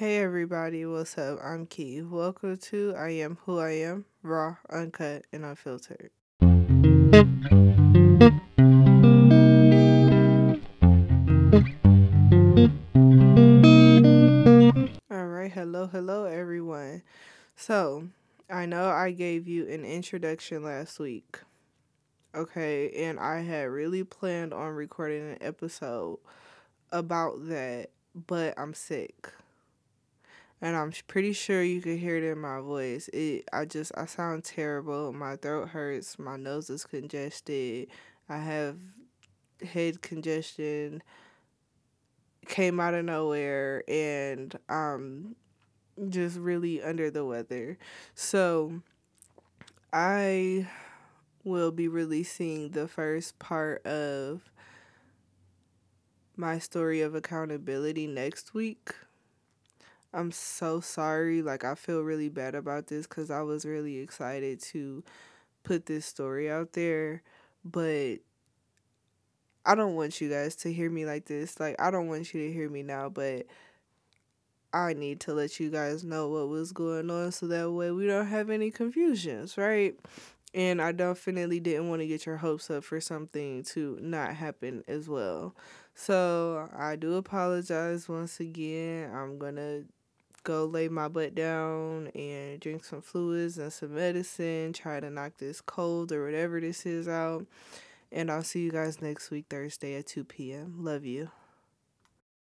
Hey everybody, what's up? I'm Key. Welcome to I Am Who I Am, raw, uncut, and unfiltered. Alright, hello, hello everyone. So, I know I gave you an introduction last week. Okay, and I had really planned on recording an episode about that, but I'm sick and I'm pretty sure you can hear it in my voice. It I just I sound terrible. My throat hurts, my nose is congested. I have head congestion came out of nowhere and um just really under the weather. So I will be releasing the first part of my story of accountability next week. I'm so sorry. Like, I feel really bad about this because I was really excited to put this story out there. But I don't want you guys to hear me like this. Like, I don't want you to hear me now, but I need to let you guys know what was going on so that way we don't have any confusions, right? And I definitely didn't want to get your hopes up for something to not happen as well. So I do apologize once again. I'm going to go lay my butt down and drink some fluids and some medicine, try to knock this cold or whatever this is out. And I'll see you guys next week, Thursday at 2 p.m. Love you.